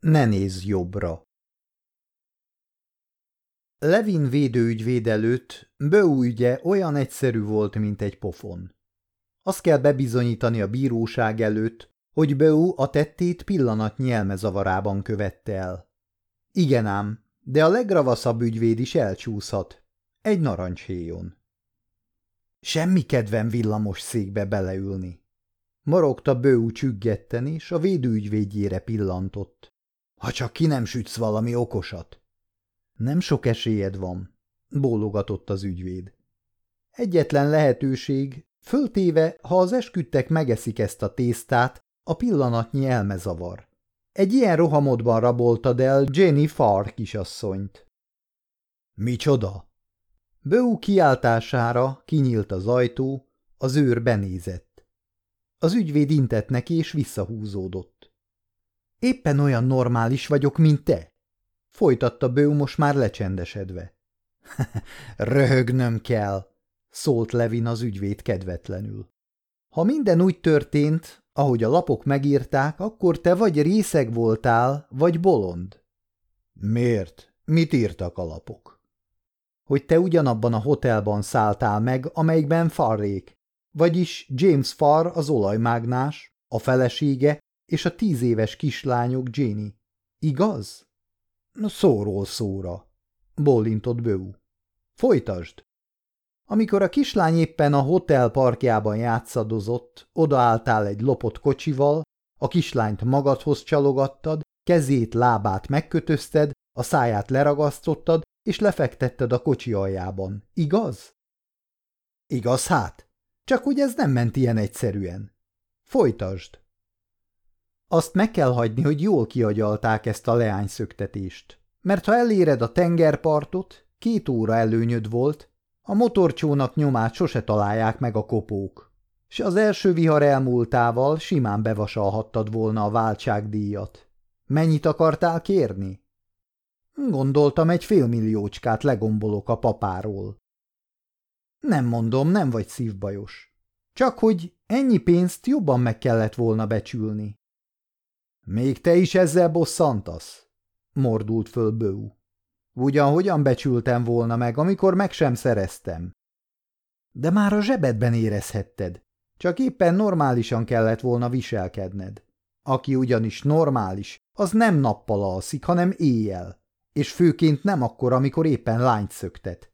Ne nézz jobbra! Levin védőügyvéd előtt Bő ügye olyan egyszerű volt, mint egy pofon. Azt kell bebizonyítani a bíróság előtt, hogy Beu a tettét pillanatnyi elmezavarában követte el. Igen ám, de a legravaszabb ügyvéd is elcsúszhat. Egy narancshéjon. Semmi kedvem villamos székbe beleülni. Morogta Bő csüggetten, és a védőügyvédjére pillantott. Ha csak ki nem sütsz valami okosat. Nem sok esélyed van, bólogatott az ügyvéd. Egyetlen lehetőség, föltéve, ha az esküdtek megeszik ezt a tésztát, a pillanatnyi elmezavar. Egy ilyen rohamodban raboltad el Jenny Farr kisasszonyt. Micsoda? Bő kiáltására kinyílt az ajtó, az őr benézett. Az ügyvéd intett neki, és visszahúzódott. Éppen olyan normális vagyok, mint te, folytatta Bő most már lecsendesedve. Röhögnöm kell, szólt Levin az ügyvéd kedvetlenül. Ha minden úgy történt, ahogy a lapok megírták, akkor te vagy részeg voltál, vagy bolond. Miért? Mit írtak a lapok? Hogy te ugyanabban a hotelban szálltál meg, amelyikben Farrék, vagyis James Farr az olajmágnás, a felesége és a tíz éves kislányok Jenny. Igaz? Szóról szóra, bólintott Bő. Folytasd! Amikor a kislány éppen a hotel parkjában játszadozott, odaálltál egy lopott kocsival, a kislányt magadhoz csalogattad, kezét, lábát megkötözted, a száját leragasztottad, és lefektetted a kocsi aljában. Igaz? Igaz hát? Csak hogy ez nem ment ilyen egyszerűen. Folytasd! Azt meg kell hagyni, hogy jól kiagyalták ezt a leányszöktetést. Mert ha eléred a tengerpartot, két óra előnyöd volt, a motorcsónak nyomát sose találják meg a kopók, és az első vihar elmúltával simán bevasalhattad volna a váltságdíjat. Mennyit akartál kérni? Gondoltam, egy félmilliócskát legombolok a papáról. Nem mondom, nem vagy szívbajos. Csak hogy ennyi pénzt jobban meg kellett volna becsülni. Még te is ezzel bosszantasz? Mordult föl Bő. Ugyan hogyan becsültem volna meg, amikor meg sem szereztem? De már a zsebedben érezhetted. Csak éppen normálisan kellett volna viselkedned. Aki ugyanis normális, az nem nappal alszik, hanem éjjel. És főként nem akkor, amikor éppen lányt szöktet.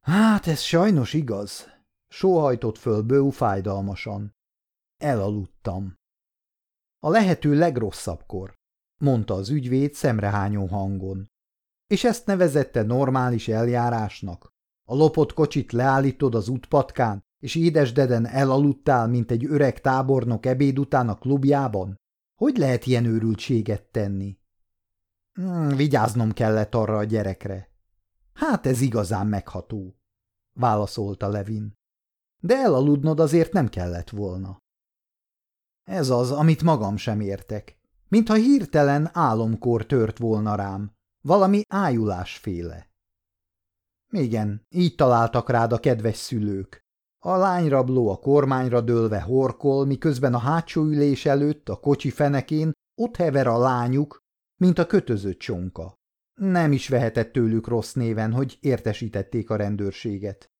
Hát ez sajnos igaz, sóhajtott föl Bő fájdalmasan. Elaludtam. A lehető legrosszabbkor, mondta az ügyvéd szemrehányó hangon. És ezt nevezette normális eljárásnak? A lopott kocsit leállítod az útpatkán, és édesdeden elaludtál, mint egy öreg tábornok ebéd után a klubjában? Hogy lehet ilyen őrültséget tenni? Hmm, vigyáznom kellett arra a gyerekre. Hát ez igazán megható, válaszolta Levin. De elaludnod azért nem kellett volna. Ez az, amit magam sem értek. Mintha hirtelen álomkor tört volna rám. Valami ájulásféle. Igen, így találtak rád a kedves szülők. A lányrabló a kormányra dőlve horkol, miközben a hátsó ülés előtt, a kocsi fenekén ott hever a lányuk, mint a kötözött csonka. Nem is vehetett tőlük rossz néven, hogy értesítették a rendőrséget.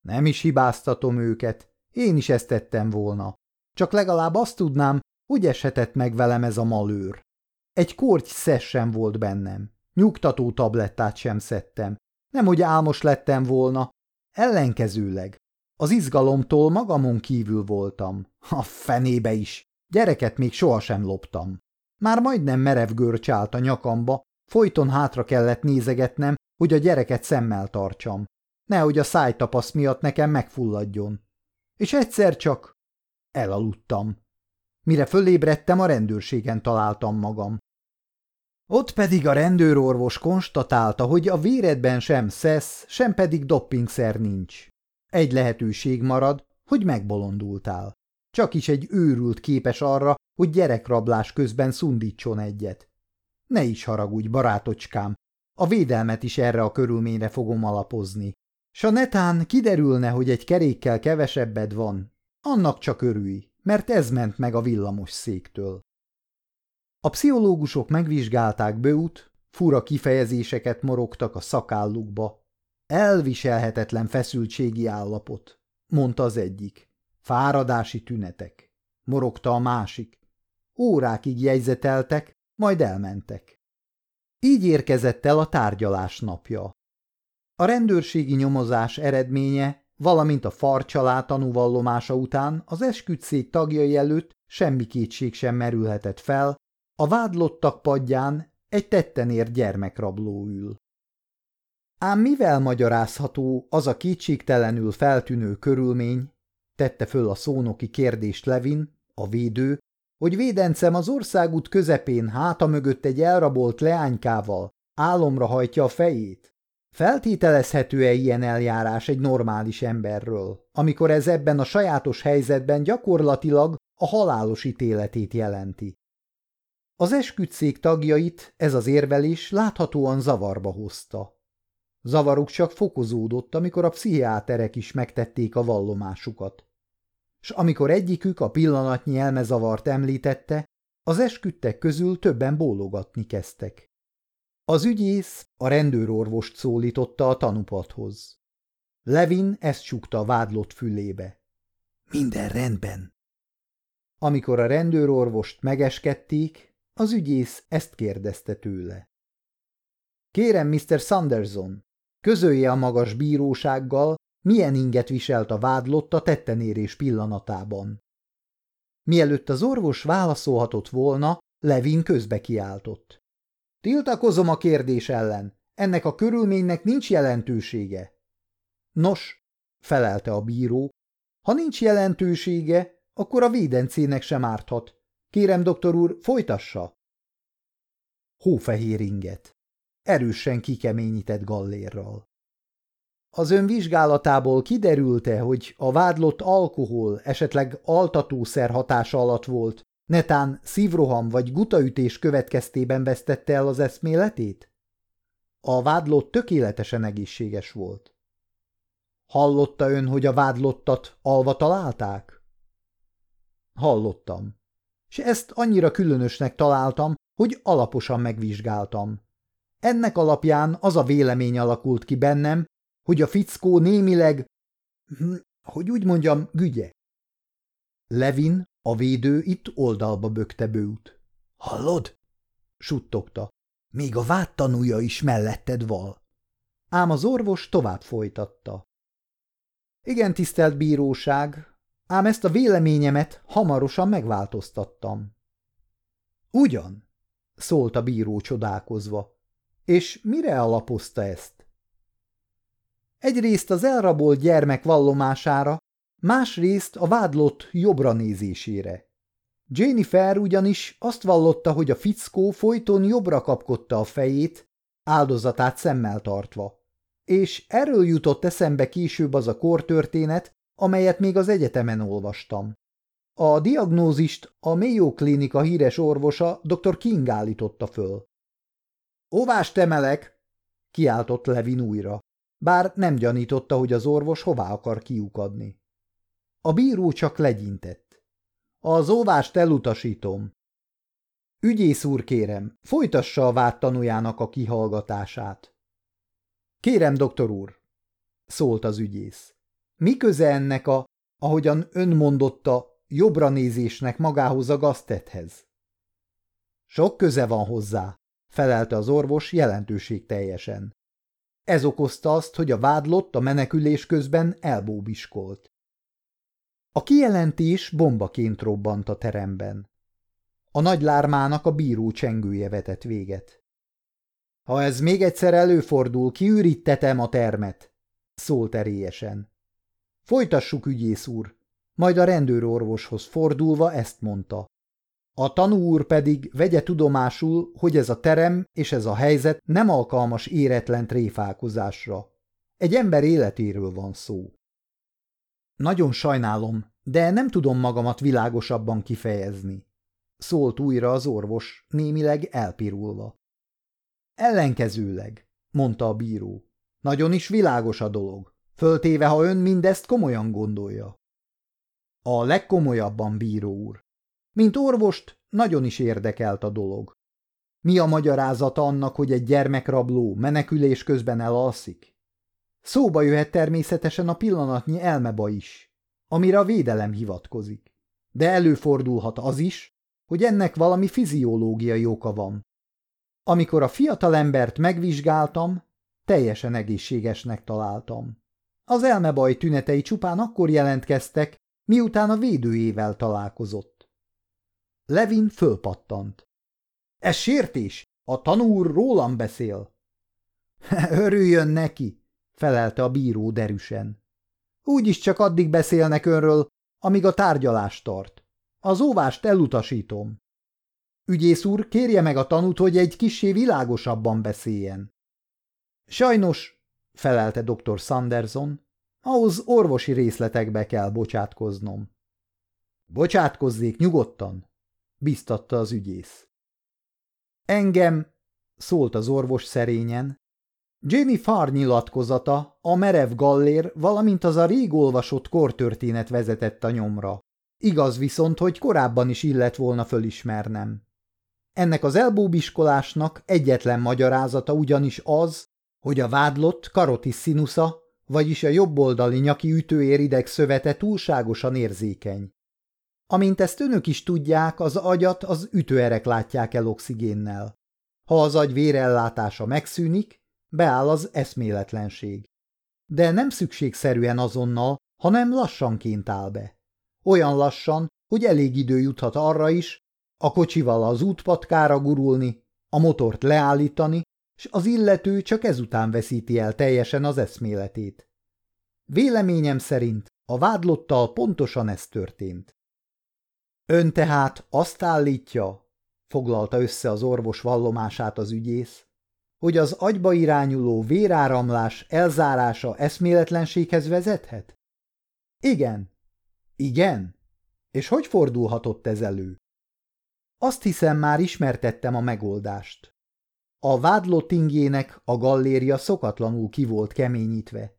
Nem is hibáztatom őket, én is ezt tettem volna. Csak legalább azt tudnám, hogy eshetett meg velem ez a malőr. Egy korty szesz sem volt bennem. Nyugtató tablettát sem szedtem. Nem, hogy álmos lettem volna. Ellenkezőleg. Az izgalomtól magamon kívül voltam. A fenébe is. Gyereket még sohasem loptam. Már majdnem merev görcs állt a nyakamba, folyton hátra kellett nézegetnem, hogy a gyereket szemmel tartsam. Nehogy a szájtapasz miatt nekem megfulladjon. És egyszer csak elaludtam. Mire fölébredtem, a rendőrségen találtam magam. Ott pedig a rendőrorvos konstatálta, hogy a véredben sem szesz, sem pedig doppingszer nincs. Egy lehetőség marad, hogy megbolondultál. Csak is egy őrült képes arra, hogy gyerekrablás közben szundítson egyet. Ne is haragudj, barátocskám, a védelmet is erre a körülményre fogom alapozni. S a netán kiderülne, hogy egy kerékkel kevesebbed van, annak csak örülj mert ez ment meg a villamos széktől. A pszichológusok megvizsgálták Bőt, fura kifejezéseket morogtak a szakállukba. Elviselhetetlen feszültségi állapot, mondta az egyik. Fáradási tünetek, morogta a másik. Órákig jegyzeteltek, majd elmentek. Így érkezett el a tárgyalás napja. A rendőrségi nyomozás eredménye, valamint a farcsalá tanúvallomása után az esküdszék tagjai előtt semmi kétség sem merülhetett fel, a vádlottak padján egy tetten ért gyermekrabló ül. Ám mivel magyarázható az a kétségtelenül feltűnő körülmény, tette föl a szónoki kérdést Levin, a védő, hogy védencem az országút közepén háta mögött egy elrabolt leánykával álomra hajtja a fejét? Feltételezhető-e ilyen eljárás egy normális emberről, amikor ez ebben a sajátos helyzetben gyakorlatilag a halálos ítéletét jelenti? Az esküdszék tagjait ez az érvelés láthatóan zavarba hozta. Zavaruk csak fokozódott, amikor a pszichiáterek is megtették a vallomásukat. S amikor egyikük a pillanatnyi elmezavart említette, az esküdtek közül többen bólogatni kezdtek. Az ügyész a rendőrorvost szólította a tanupadhoz. Levin ezt csukta a vádlott fülébe. Minden rendben. Amikor a rendőrorvost megeskedték, az ügyész ezt kérdezte tőle. Kérem, Mr. Sanderson, közölje a magas bírósággal, milyen inget viselt a vádlott a tettenérés pillanatában. Mielőtt az orvos válaszolhatott volna, Levin közbe kiáltott. Tiltakozom a kérdés ellen. Ennek a körülménynek nincs jelentősége. Nos, felelte a bíró, ha nincs jelentősége, akkor a védencének sem árthat. Kérem, doktor úr, folytassa. Hófehér inget. Erősen kikeményített gallérral. Az ön vizsgálatából kiderülte, hogy a vádlott alkohol, esetleg altatószer hatása alatt volt, netán szívroham vagy gutaütés következtében vesztette el az eszméletét? A vádlott tökéletesen egészséges volt. Hallotta ön, hogy a vádlottat alva találták? Hallottam. És ezt annyira különösnek találtam, hogy alaposan megvizsgáltam. Ennek alapján az a vélemény alakult ki bennem, hogy a fickó némileg, hm, hogy úgy mondjam, gügye. Levin, a védő itt oldalba bökte bőt. Hallod? suttogta. Még a vád tanúja is melletted val. Ám az orvos tovább folytatta. Igen, tisztelt bíróság, ám ezt a véleményemet hamarosan megváltoztattam. Ugyan? szólt a bíró csodálkozva. És mire alapozta ezt? Egyrészt az elrabolt gyermek vallomására, másrészt a vádlott jobbra nézésére. Jennifer ugyanis azt vallotta, hogy a fickó folyton jobbra kapkodta a fejét, áldozatát szemmel tartva. És erről jutott eszembe később az a kortörténet, amelyet még az egyetemen olvastam. A diagnózist a Mayo Klinika híres orvosa dr. King állította föl. – Óvást emelek! – kiáltott Levin újra, bár nem gyanította, hogy az orvos hová akar kiukadni. A bíró csak legyintett. Az óvást elutasítom. Ügyész úr, kérem, folytassa a vád tanújának a kihallgatását. Kérem, doktor úr, szólt az ügyész. Mi köze ennek a, ahogyan ön mondotta, jobbra nézésnek magához a gaztethez? Sok köze van hozzá, felelte az orvos jelentőség teljesen. Ez okozta azt, hogy a vádlott a menekülés közben elbóbiskolt. A kijelentés bombaként robbant a teremben. A nagy lármának a bíró csengője vetett véget. Ha ez még egyszer előfordul, kiürítetem a termet, szólt erélyesen. Folytassuk, ügyész úr, majd a rendőrorvoshoz fordulva ezt mondta. A tanú úr pedig vegye tudomásul, hogy ez a terem és ez a helyzet nem alkalmas éretlen tréfálkozásra. Egy ember életéről van szó. Nagyon sajnálom, de nem tudom magamat világosabban kifejezni. Szólt újra az orvos, némileg elpirulva. Ellenkezőleg, mondta a bíró. Nagyon is világos a dolog, föltéve, ha ön mindezt komolyan gondolja. A legkomolyabban, bíró úr. Mint orvost nagyon is érdekelt a dolog. Mi a magyarázata annak, hogy egy gyermekrabló menekülés közben elalszik? Szóba jöhet természetesen a pillanatnyi elmeba is, amire a védelem hivatkozik. De előfordulhat az is, hogy ennek valami fiziológiai oka van. Amikor a fiatalembert megvizsgáltam, teljesen egészségesnek találtam. Az elmebaj tünetei csupán akkor jelentkeztek, miután a védőjével találkozott. Levin fölpattant. Ez sértés? A tanúr rólam beszél. Örüljön neki, felelte a bíró derűsen. Úgyis csak addig beszélnek önről, amíg a tárgyalás tart. Az óvást elutasítom. Ügyész úr, kérje meg a tanút, hogy egy kissé világosabban beszéljen. Sajnos, felelte dr. Sanderson, ahhoz orvosi részletekbe kell bocsátkoznom. Bocsátkozzék nyugodtan, biztatta az ügyész. Engem, szólt az orvos szerényen, Jamie Farr nyilatkozata, a merev gallér, valamint az a rég olvasott kortörténet vezetett a nyomra. Igaz viszont, hogy korábban is illet volna fölismernem. Ennek az elbóbiskolásnak egyetlen magyarázata ugyanis az, hogy a vádlott karotis színusza, vagyis a jobboldali nyaki ütőér idegszövete túlságosan érzékeny. Amint ezt önök is tudják, az agyat az ütőerek látják el oxigénnel. Ha az agy vérellátása megszűnik, beáll az eszméletlenség. De nem szükségszerűen azonnal, hanem lassanként áll be. Olyan lassan, hogy elég idő juthat arra is, a kocsival az útpatkára gurulni, a motort leállítani, s az illető csak ezután veszíti el teljesen az eszméletét. Véleményem szerint a vádlottal pontosan ez történt. Ön tehát azt állítja, foglalta össze az orvos vallomását az ügyész, hogy az agyba irányuló véráramlás elzárása eszméletlenséghez vezethet? Igen. Igen? És hogy fordulhatott ez elő? Azt hiszem, már ismertettem a megoldást. A vádlott ingjének a galléria szokatlanul ki volt keményítve.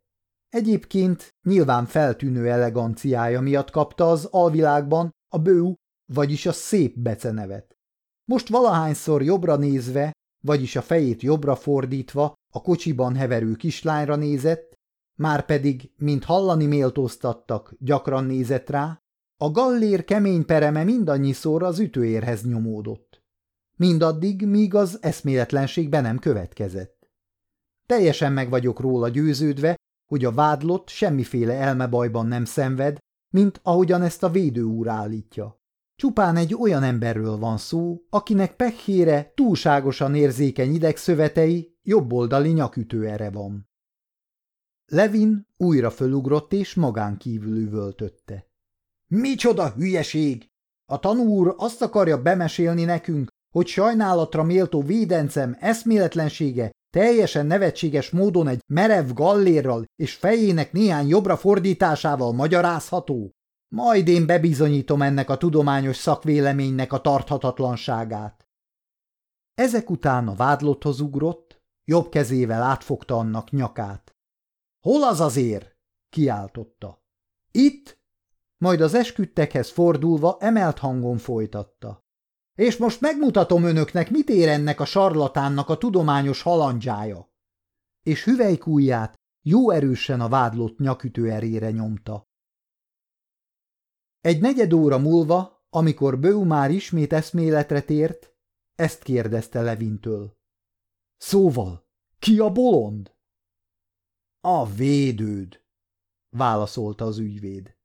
Egyébként nyilván feltűnő eleganciája miatt kapta az alvilágban a bő, vagyis a szép becenevet. Most valahányszor jobbra nézve, vagyis a fejét jobbra fordítva a kocsiban heverő kislányra nézett, már pedig, mint hallani méltóztattak, gyakran nézett rá, a gallér kemény pereme mindannyiszor az ütőérhez nyomódott. Mindaddig, míg az eszméletlenség be nem következett. Teljesen meg vagyok róla győződve, hogy a vádlott semmiféle elmebajban nem szenved, mint ahogyan ezt a védő úr állítja. Csupán egy olyan emberről van szó, akinek pehére túlságosan érzékeny idegszövetei jobboldali nyakütőere van. Levin újra fölugrott és magán kívül üvöltötte. Micsoda hülyeség! A tanúr azt akarja bemesélni nekünk, hogy sajnálatra méltó védencem eszméletlensége teljesen nevetséges módon egy merev gallérral és fejének néhány jobbra fordításával magyarázható? Majd én bebizonyítom ennek a tudományos szakvéleménynek a tarthatatlanságát. Ezek után a vádlotthoz ugrott, jobb kezével átfogta annak nyakát. – Hol az azért? – kiáltotta. – Itt? Majd az esküdtekhez fordulva emelt hangon folytatta. És most megmutatom önöknek, mit ér ennek a sarlatánnak a tudományos halandzsája. És hüvelykújját jó erősen a vádlott nyakütő erére nyomta. Egy negyed óra múlva, amikor Bő már ismét eszméletre tért, ezt kérdezte Levintől. Szóval, ki a bolond? A védőd, válaszolta az ügyvéd.